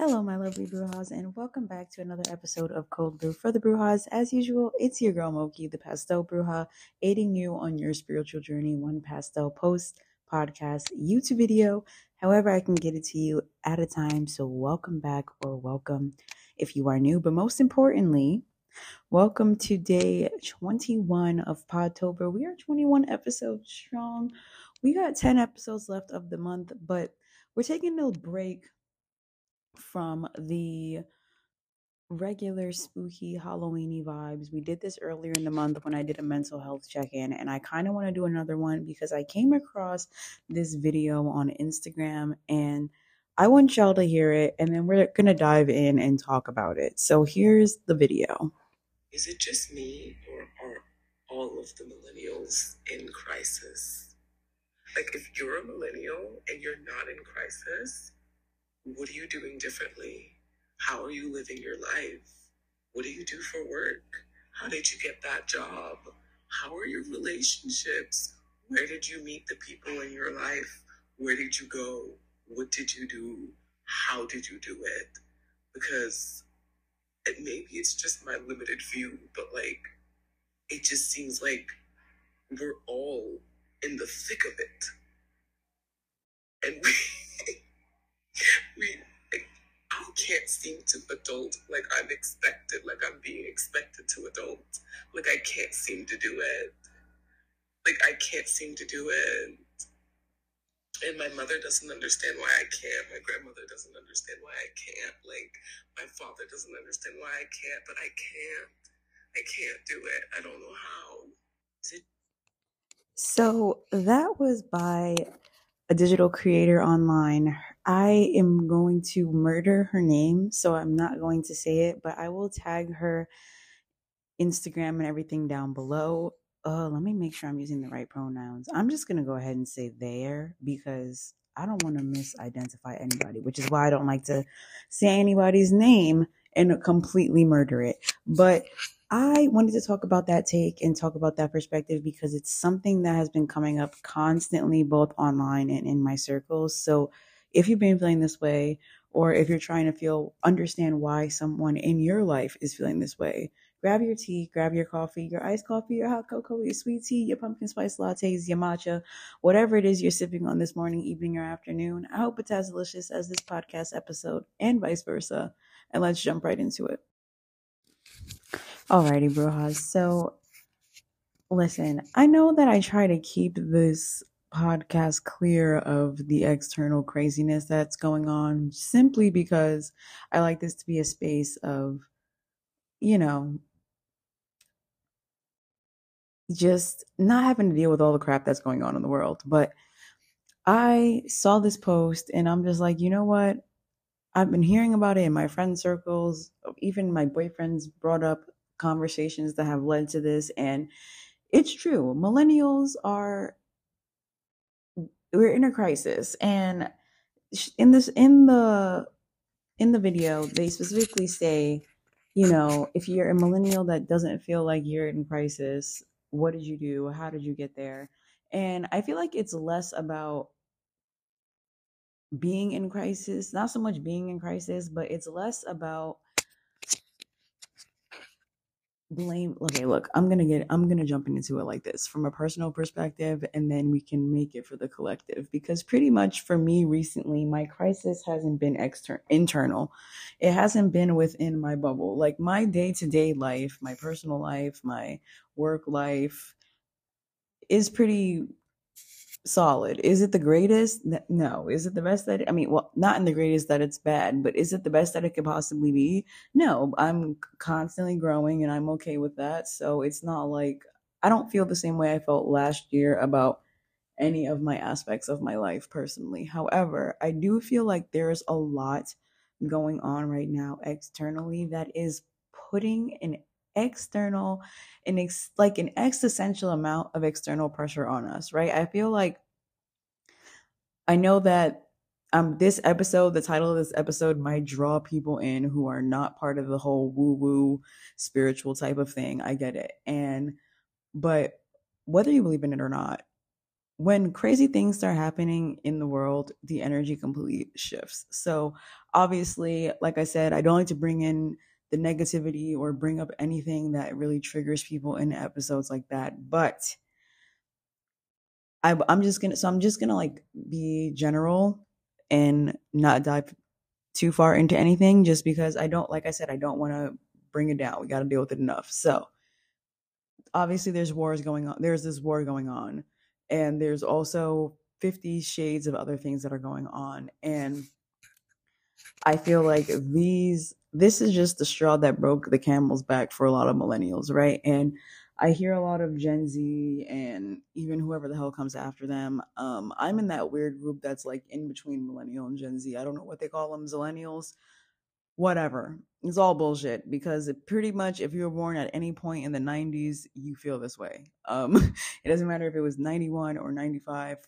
Hello, my lovely Brujas, and welcome back to another episode of Cold Brew for the Brujas. As usual, it's your girl Moki, the Pastel Bruja, aiding you on your spiritual journey, one pastel post, podcast, YouTube video, however I can get it to you at a time. So, welcome back or welcome if you are new, but most importantly, welcome to day 21 of Podtober. We are 21 episodes strong. We got 10 episodes left of the month, but we're taking a little break from the regular spooky Halloweeny vibes. We did this earlier in the month when I did a mental health check-in and I kind of want to do another one because I came across this video on Instagram and I want y'all to hear it and then we're going to dive in and talk about it. So here's the video. Is it just me or are all of the millennials in crisis? Like if you're a millennial and you're not in crisis, what are you doing differently? How are you living your life? What do you do for work? How did you get that job? How are your relationships? Where did you meet the people in your life? Where did you go? What did you do? How did you do it? Because it, maybe it's just my limited view, but like, it just seems like we're all in the thick of it. And we, we like, I can't seem to adult like I'm expected, like I'm being expected to adult. Like I can't seem to do it. Like I can't seem to do it. And my mother doesn't understand why I can't. My grandmother doesn't understand why I can't. Like my father doesn't understand why I can't, but I can't. I can't do it. I don't know how. It So that was by a digital creator online. I am going to murder her name, so I'm not going to say it, but I will tag her Instagram and everything down below. Uh, let me make sure I'm using the right pronouns. I'm just gonna go ahead and say there because I don't want to misidentify anybody, which is why I don't like to say anybody's name and completely murder it. But I wanted to talk about that take and talk about that perspective because it's something that has been coming up constantly, both online and in my circles. So if you've been feeling this way, or if you're trying to feel, understand why someone in your life is feeling this way, grab your tea, grab your coffee, your iced coffee, your hot cocoa, your sweet tea, your pumpkin spice lattes, your matcha, whatever it is you're sipping on this morning, evening, or afternoon. I hope it's as delicious as this podcast episode and vice versa. And let's jump right into it. Alrighty, Brujas. So, listen, I know that I try to keep this podcast clear of the external craziness that's going on simply because I like this to be a space of, you know, just not having to deal with all the crap that's going on in the world. But I saw this post and I'm just like, you know what? I've been hearing about it in my friend circles. Even my boyfriends brought up conversations that have led to this. And it's true. Millennials are, we're in a crisis. And in this, in the, in the video, they specifically say, you know, if you're a millennial that doesn't feel like you're in crisis, what did you do? How did you get there? And I feel like it's less about being in crisis, not so much being in crisis, but it's less about blame okay look i'm gonna get i'm gonna jump into it like this from a personal perspective and then we can make it for the collective because pretty much for me recently my crisis hasn't been external internal. It hasn't been within my bubble. Like my day-to-day life my personal life my work life is pretty solid. Is it the greatest? No. Is it the best that I mean, well, not in the greatest that it's bad, but is it the best that it could possibly be? No. I'm constantly growing and I'm okay with that. So it's not like I don't feel the same way I felt last year about any of my aspects of my life personally. However, I do feel like there's a lot going on right now externally that is putting an external an ex, like an existential amount of external pressure on us right? I feel like i know that um this episode the title of this episode might draw people in who are not part of the whole woo woo spiritual type of thing. I get it. And but whether you believe in it or not when crazy things start happening in the world, the energy completely shifts. So, obviously, like I said, I don't like to bring in the negativity or bring up anything that really triggers people in episodes like that. But I, I'm just gonna, so I'm just gonna like be general and not dive too far into anything just because I don't, like I said, I don't want to bring it down. We got to deal with it enough. So, obviously, there's wars going on. There's this war going on and there's also 50 shades of other things that are going on and i feel like these this is just the straw that broke the camel's back for a lot of millennials right and i hear a lot of gen z and even whoever the hell comes after them um, i'm in that weird group that's like in between millennial and gen z i don't know what they call them millennials whatever. It's all bullshit because pretty much if you were born at any point in the 90s, you feel this way. Um, it doesn't matter if it was 91 or 95.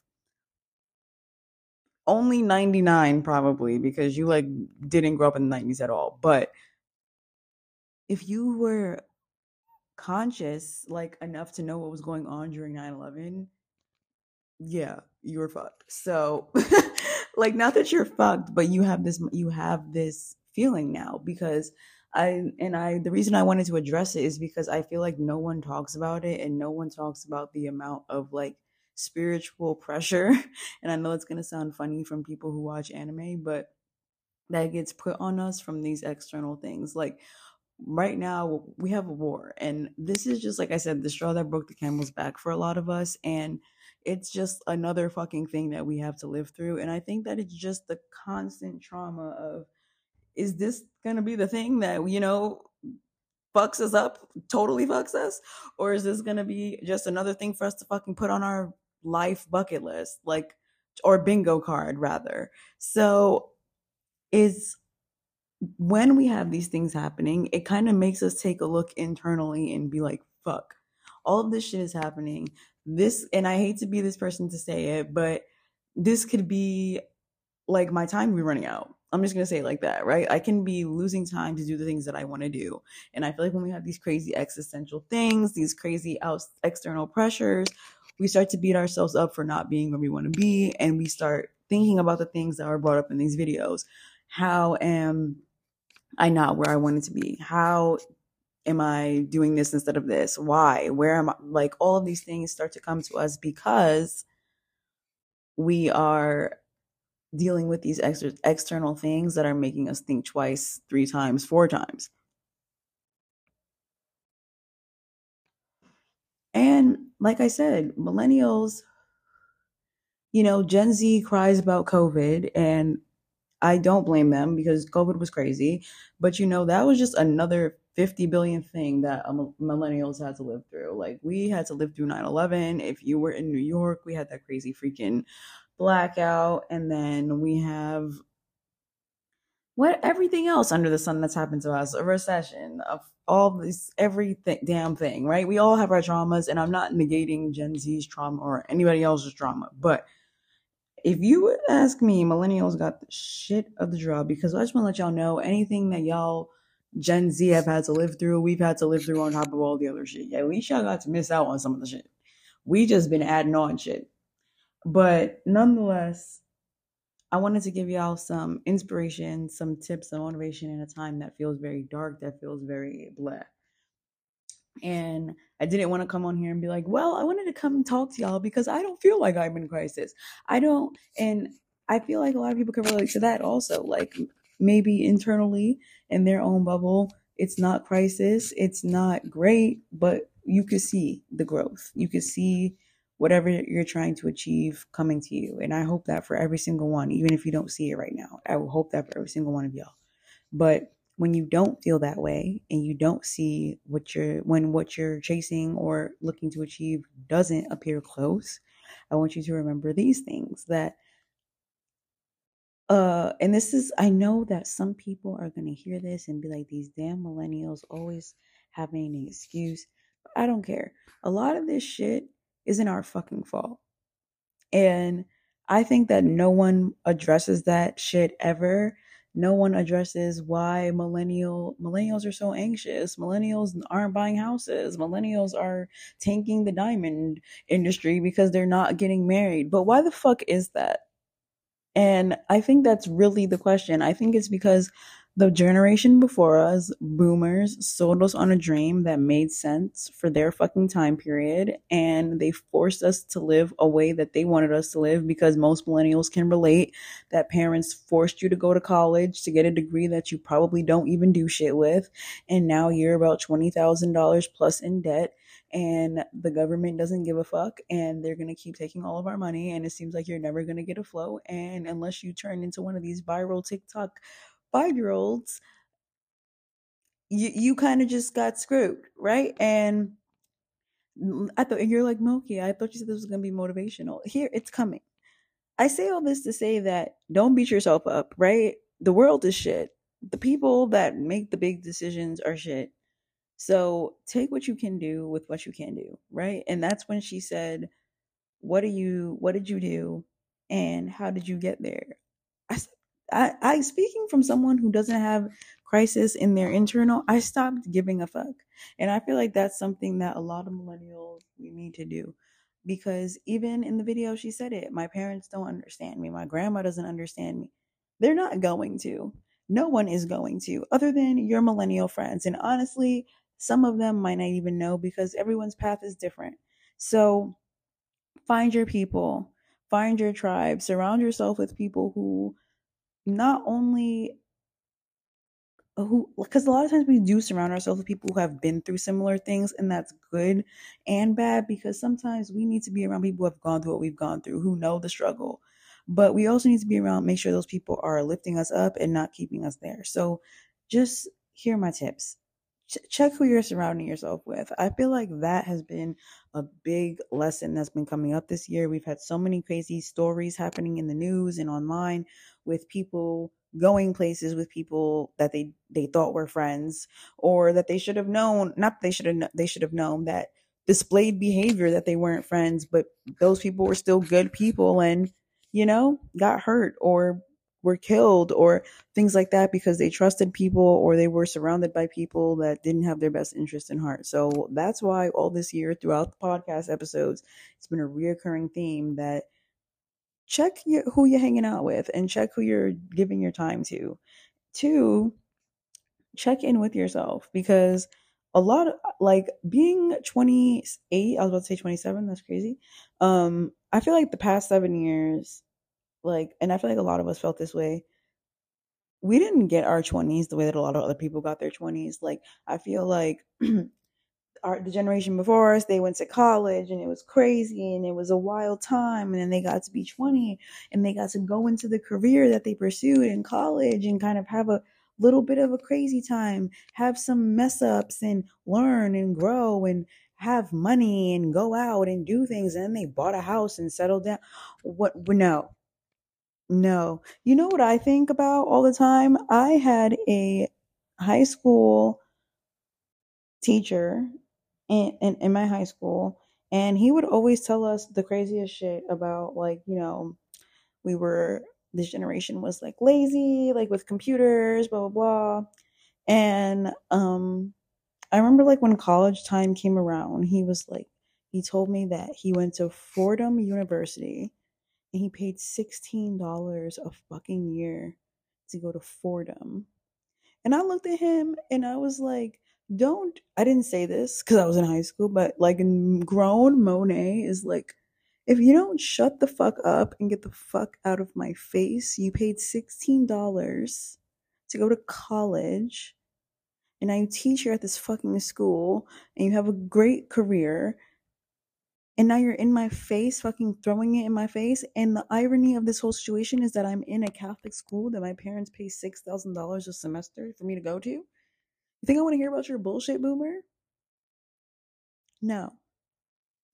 Only 99 probably because you like didn't grow up in the 90s at all. But if you were conscious like enough to know what was going on during 9/11, yeah, you were fucked. So like not that you're fucked, but you have this you have this feeling now because I and I the reason I wanted to address it is because I feel like no one talks about it and no one talks about the amount of like spiritual pressure and I know it's going to sound funny from people who watch anime but that gets put on us from these external things like right now we have a war and this is just like I said the straw that broke the camel's back for a lot of us and it's just another fucking thing that we have to live through and I think that it's just the constant trauma of is this going to be the thing that, you know, fucks us up, totally fucks us? Or is this going to be just another thing for us to fucking put on our life bucket list? Like, or bingo card rather. So is when we have these things happening, it kind of makes us take a look internally and be like, fuck, all of this shit is happening. This, and I hate to be this person to say it, but this could be like my time be running out. I'm just gonna say it like that, right? I can be losing time to do the things that I want to do, and I feel like when we have these crazy existential things, these crazy out external pressures, we start to beat ourselves up for not being where we want to be, and we start thinking about the things that are brought up in these videos. How am I not where I wanted to be? How am I doing this instead of this? Why? Where am I? Like all of these things start to come to us because we are dealing with these ex- external things that are making us think twice, three times, four times. And like I said, millennials, you know, Gen Z cries about COVID, and I don't blame them because COVID was crazy. But, you know, that was just another 50 billion thing that uh, millennials had to live through. Like, we had to live through 9 11. If you were in New York, we had that crazy freaking blackout, and then we have what everything else under the sun that's happened to us, a recession, of all this everything damn thing, right? We all have our traumas, and I'm not negating Gen Z's trauma or anybody else's trauma, but if you would ask me, millennials got the shit of the job because I just want to let y'all know anything that y'all Gen Z have had to live through, we've had to live through on top of all the other shit. At least y'all got to miss out on some of the shit. We just been adding on shit. But nonetheless, I wanted to give y'all some inspiration, some tips, some motivation in a time that feels very dark, that feels very bleh. And I didn't want to come on here and be like, well, I wanted to come talk to y'all because I don't feel like I'm in crisis. I don't, and I feel like a lot of people can relate to that also. Like maybe internally in their own bubble, it's not crisis, it's not great, but you could see the growth. You could see whatever you're trying to achieve coming to you. And I hope that for every single one, even if you don't see it right now, I will hope that for every single one of y'all. But when you don't feel that way and you don't see what you're when what you're chasing or looking to achieve doesn't appear close, I want you to remember these things that uh and this is I know that some people are going to hear this and be like these damn millennials always having an excuse. I don't care. A lot of this shit isn't our fucking fault. And I think that no one addresses that shit ever no one addresses why millennial millennials are so anxious. Millennials aren't buying houses. Millennials are tanking the diamond industry because they're not getting married. But why the fuck is that? And I think that's really the question. I think it's because the generation before us, boomers, sold us on a dream that made sense for their fucking time period. And they forced us to live a way that they wanted us to live because most millennials can relate that parents forced you to go to college to get a degree that you probably don't even do shit with. And now you're about $20,000 plus in debt and the government doesn't give a fuck and they're to keep taking all of our money and it seems like you're never to get a flow and unless you turn into one of these viral TikTok 5-year-olds you you kind of just got screwed, right? And I thought and you're like Moki. I thought you said this was going to be motivational. Here, it's coming. I say all this to say that don't beat yourself up, right? The world is shit. The people that make the big decisions are shit. So take what you can do with what you can do, right? And that's when she said, "What do you? What did you do? And how did you get there?" I, I, I speaking from someone who doesn't have crisis in their internal, I stopped giving a fuck, and I feel like that's something that a lot of millennials we need to do, because even in the video she said it. My parents don't understand me. My grandma doesn't understand me. They're not going to. No one is going to, other than your millennial friends. And honestly, some of them might not even know because everyone's path is different. So find your people, find your tribe, surround yourself with people who not only who because a lot of times we do surround ourselves with people who have been through similar things and that's good and bad because sometimes we need to be around people who have gone through what we've gone through who know the struggle but we also need to be around make sure those people are lifting us up and not keeping us there. So just hear my tips check who you're surrounding yourself with. I feel like that has been a big lesson that's been coming up this year. We've had so many crazy stories happening in the news and online with people going places with people that they they thought were friends or that they should have known not they should have they should have known that displayed behavior that they weren't friends but those people were still good people and you know got hurt or were killed or things like that because they trusted people or they were surrounded by people that didn't have their best interest in heart. So that's why all this year throughout the podcast episodes, it's been a reoccurring theme that check your, who you're hanging out with and check who you're giving your time to. Two, check in with yourself because a lot of like being 28, I was about to say 27, that's crazy. Um, I feel like the past seven years, like, and I feel like a lot of us felt this way. We didn't get our 20s the way that a lot of other people got their 20s. Like, I feel like our the generation before us, they went to college and it was crazy and it was a wild time. And then they got to be 20 and they got to go into the career that they pursued in college and kind of have a little bit of a crazy time, have some mess ups and learn and grow and have money and go out and do things. And then they bought a house and settled down. What? No, no. You know what I think about all the time? I had a high school teacher in, in, in my high school, and he would always tell us the craziest shit about, like, you know, we were, this generation was like lazy, like with computers, blah, blah, blah. And um, I remember, like, when college time came around, he was like, he told me that he went to Fordham University and he paid $16 a fucking year to go to Fordham. And I looked at him and I was like, don't, I didn't say this because I was in high school, but like grown Monet is like, if you don't shut the fuck up and get the fuck out of my face, you paid $16 to go to college and now you teach here at this fucking school and you have a great career and now you're in my face, fucking throwing it in my face. And the irony of this whole situation is that I'm in a Catholic school that my parents pay $6,000 a semester for me to go to. You think I want to hear about your bullshit, boomer? No.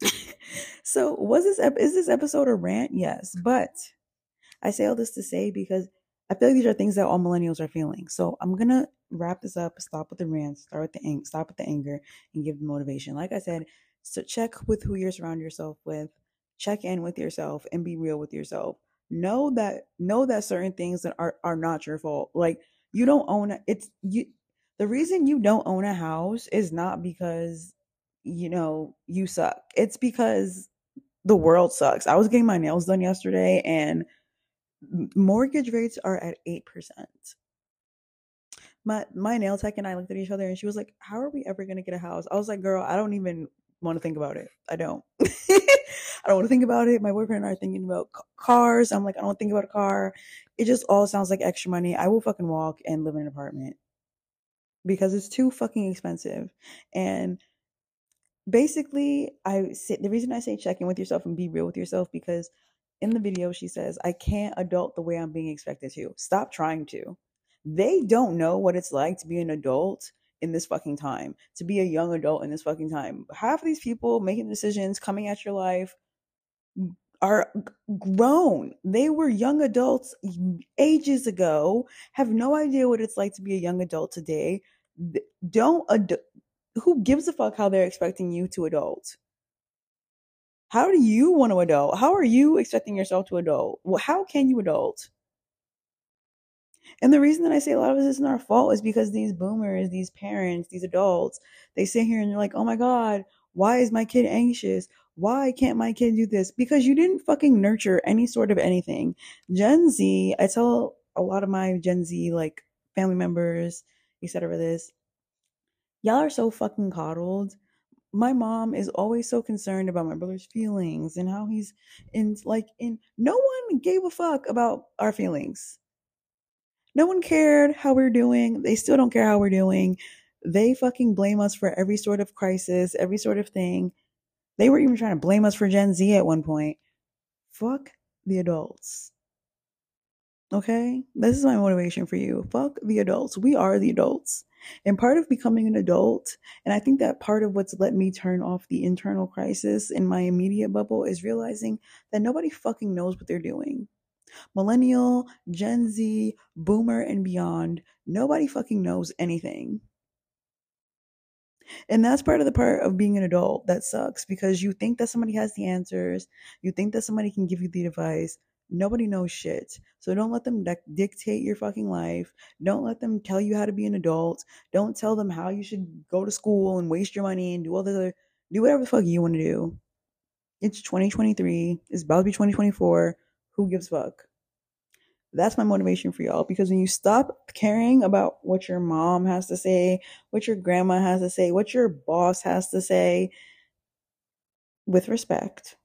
so, was this ep- is this episode a rant? Yes, but I say all this to say because I feel like these are things that all millennials are feeling. So I'm gonna wrap this up. Stop with the rant. Start with the ang- stop with the anger, and give the motivation. Like I said, so check with who you surround yourself with. Check in with yourself and be real with yourself. know that know that certain things that are are not your fault. Like you don't own it. It's you the reason you don't own a house is not because you know you suck. It's because the world sucks. I was getting my nails done yesterday and mortgage rates are at 8%. My my nail tech and I looked at each other and she was like, "How are we ever going to get a house?" I was like, "Girl, I don't even want to think about it. I don't. I don't want to think about it. My boyfriend and I are thinking about cars. I'm like, I don't think about a car. It just all sounds like extra money. I will fucking walk and live in an apartment because it's too fucking expensive. And basically, I say the reason I say check in with yourself and be real with yourself because in the video she says, I can't adult the way I'm being expected to. Stop trying to. They don't know what it's like to be an adult in this fucking time, to be a young adult in this fucking time. Half of these people making decisions, coming at your life, are grown. They were young adults ages ago, have no idea what it's like to be a young adult today. Don't, ad- who gives a fuck how they're expecting you to adult? How do you want to adult? How are you expecting yourself to adult? Well, how can you adult? And the reason that I say a lot of this isn't our fault is because these boomers, these parents, these adults, they sit here and they're like, oh my God, why is my kid anxious? Why can't my kid do this? Because you didn't fucking nurture any sort of anything. Gen Z, I tell a lot of my Gen Z, like family members, etc. This, y'all are so fucking coddled. My mom is always so concerned about my brother's feelings and how he's in, like, in, no one gave a fuck about our feelings no one cared how we're doing. They still don't care how we're doing. They fucking blame us for every sort of crisis, every sort of thing. They were even trying to blame us for Gen Z at one point. Fuck the adults. Okay? This is my motivation for you. Fuck the adults. We are the adults. And part of becoming an adult, and I think that part of what's let me turn off the internal crisis in my immediate bubble is realizing that nobody fucking knows what they're doing millennial, Gen Z, boomer, and beyond, nobody fucking knows anything. And that's part of the part of being an adult that sucks because you think that somebody has the answers, you think that somebody can give you the advice. Nobody knows shit. So don't let them dictate your fucking life. Don't let them tell you how to be an adult. Don't tell them how you should go to school and waste your money and do all the other, do whatever the fuck you want to do. It's 2023. It's about to be 2024. Who gives fuck? That's my motivation for y'all because when you stop caring about what your mom has to say, what your grandma has to say, what your boss has to say, with respect,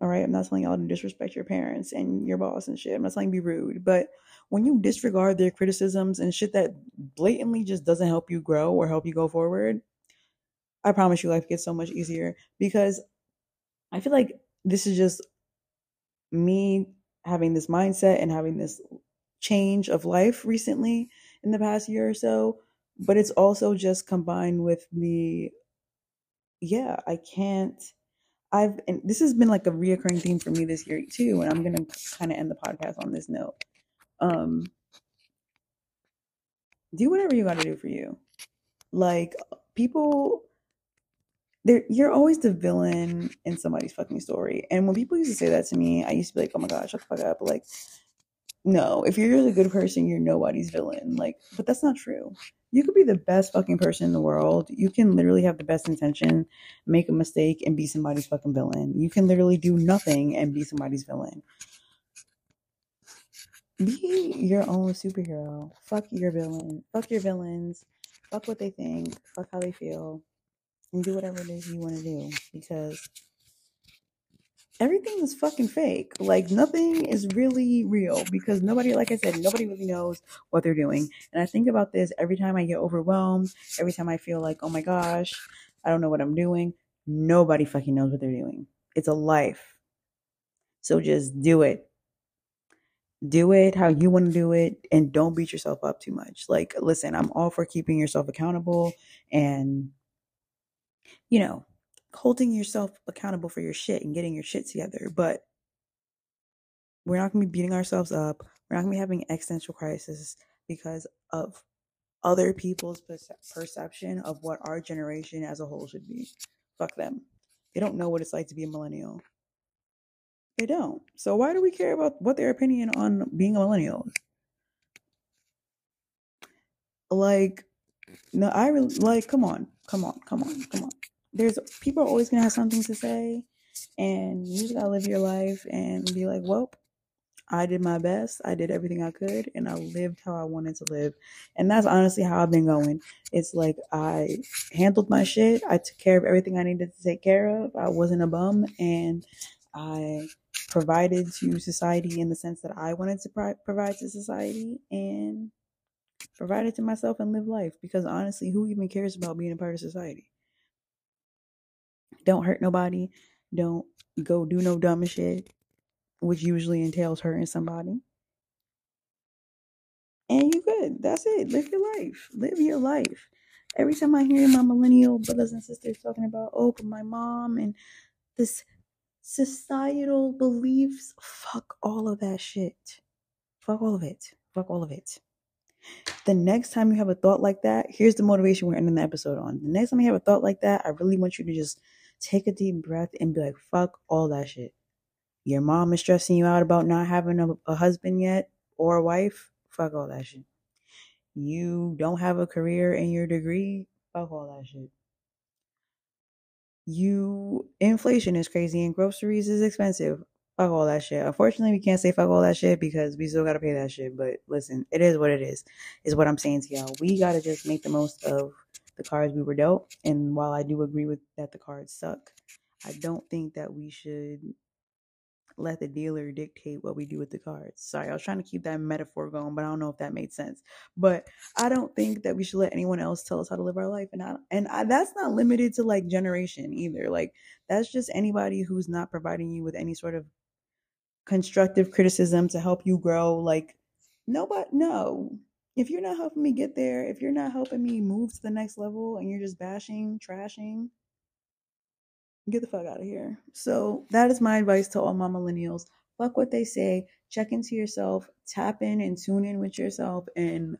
all right, I'm not telling y'all to disrespect your parents and your boss and shit. I'm not telling be rude, but when you disregard their criticisms and shit that blatantly just doesn't help you grow or help you go forward, I promise you life gets so much easier because I feel like this is just me having this mindset and having this change of life recently in the past year or so but it's also just combined with the yeah i can't i've and this has been like a reoccurring theme for me this year too and i'm gonna kind of end the podcast on this note. Um do whatever you gotta do for you. Like people they're, you're always the villain in somebody's fucking story. And when people used to say that to me, I used to be like, oh my gosh, shut the fuck up. But like, no, if you're a good person, you're nobody's villain. Like, but that's not true. You could be the best fucking person in the world. You can literally have the best intention, make a mistake, and be somebody's fucking villain. You can literally do nothing and be somebody's villain. Be your own superhero. Fuck your villain. Fuck your villains. Fuck what they think. Fuck how they feel. And do whatever it is you want to do. Because everything is fucking fake. Like nothing is really real because nobody, like I said, nobody really knows what they're doing. And I think about this every time I get overwhelmed, every time I feel like, oh my gosh, I don't know what I'm doing. Nobody fucking knows what they're doing. It's a life. So just do it. Do it how you want to do it and don't beat yourself up too much. Like, listen, I'm all for keeping yourself accountable and, you know, holding yourself accountable for your shit and getting your shit together. But we're not going to be beating ourselves up. We're not going to be having existential crisis because of other people's perce- perception of what our generation as a whole should be. Fuck them. They don't know what it's like to be a millennial. They don't. So why do we care about what their opinion on being a millennial? Like, no, I really like. Come on, come on, come on, come on. There's people are always gonna have something to say, and you just gotta live your life and be like, well, I did my best. I did everything I could, and I lived how I wanted to live. And that's honestly how I've been going. It's like I handled my shit. I took care of everything I needed to take care of. I wasn't a bum, and I provided to society in the sense that I wanted to pro- provide to society, and provided to myself and live life. Because honestly, who even cares about being a part of society? Don't hurt nobody. Don't go do no dumb shit, which usually entails hurting somebody. And you good. That's it. Live your life. Live your life. Every time I hear my millennial brothers and sisters talking about, oh, but my mom and this societal beliefs, fuck all of that shit. Fuck all of it. Fuck all of it. The next time you have a thought like that, here's the motivation we're ending the episode on. The next time you have a thought like that, I really want you to just take a deep breath and be like, fuck all that shit. Your mom is stressing you out about not having a, a husband yet or a wife. Fuck all that shit. You don't have a career in your degree. Fuck all that shit. You inflation is crazy and groceries is expensive. Fuck all that shit. Unfortunately, we can't say fuck all that shit because we still gotta pay that shit. But listen, it is what it is. Is what I'm saying to y'all. We gotta just make the most of the cards we were dealt. And while I do agree with that the cards suck, I don't think that we should let the dealer dictate what we do with the cards. Sorry, I was trying to keep that metaphor going, but I don't know if that made sense. But I don't think that we should let anyone else tell us how to live our life, and I and I, that's not limited to like generation either. Like that's just anybody who's not providing you with any sort of constructive criticism to help you grow. Like nobody, no. If you're not helping me get there, if you're not helping me move to the next level, and you're just bashing, trashing, get the fuck out of here. So that is my advice to all my millennials. Fuck what they say. Check into yourself. Tap in and tune in with yourself and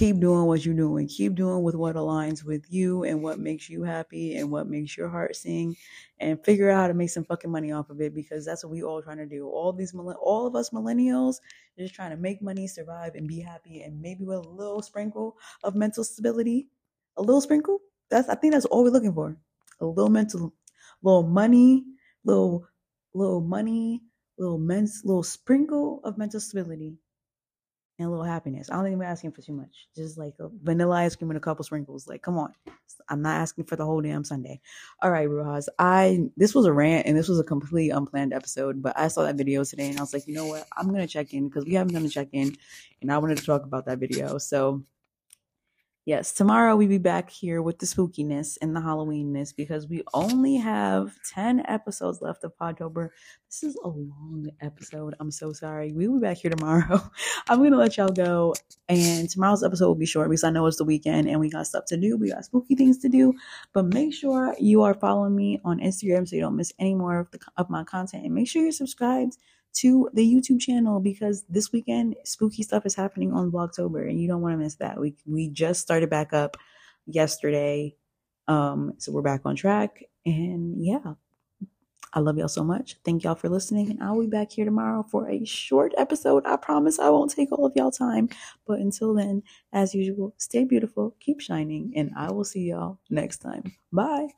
keep doing what you're doing. Keep doing with what aligns with you and what makes you happy and what makes your heart sing and figure out how to make some fucking money off of it because that's what we all trying to do. All these all of us millennials just trying to make money, survive and be happy and maybe with a little sprinkle of mental stability. A little sprinkle? That's I think that's all we're looking for a little mental, little money, little, little money, little men's, little sprinkle of mental stability, and a little happiness. I don't think we're asking for too much. Just like a vanilla ice cream and a couple sprinkles. Like, come on. I'm not asking for the whole damn sundae. All right, Brujas. I this was a rant and this was a completely unplanned episode, but I saw that video today and I was like, you know what? I'm gonna check in because we haven't done a check in, and I wanted to talk about that video. So Yes, tomorrow we be back here with the spookiness and the Halloweenness because we only have 10 episodes left of Podtober. This is a long episode. I'm so sorry. We will be back here tomorrow. I'm going to let y'all go. And tomorrow's episode will be short because I know it's the weekend and we got stuff to do. We got spooky things to do. But make sure you are following me on Instagram so you don't miss any more of, the, of my content. And make sure you're subscribed to the YouTube channel because this weekend spooky stuff is happening on Vlogtober and you don't want to miss that. We we just started back up yesterday. Um so we're back on track and yeah. I love y'all so much. Thank y'all for listening and I'll be back here tomorrow for a short episode. I promise I won't take all of y'all time. But until then, as usual, stay beautiful, keep shining and I will see y'all next time. Bye.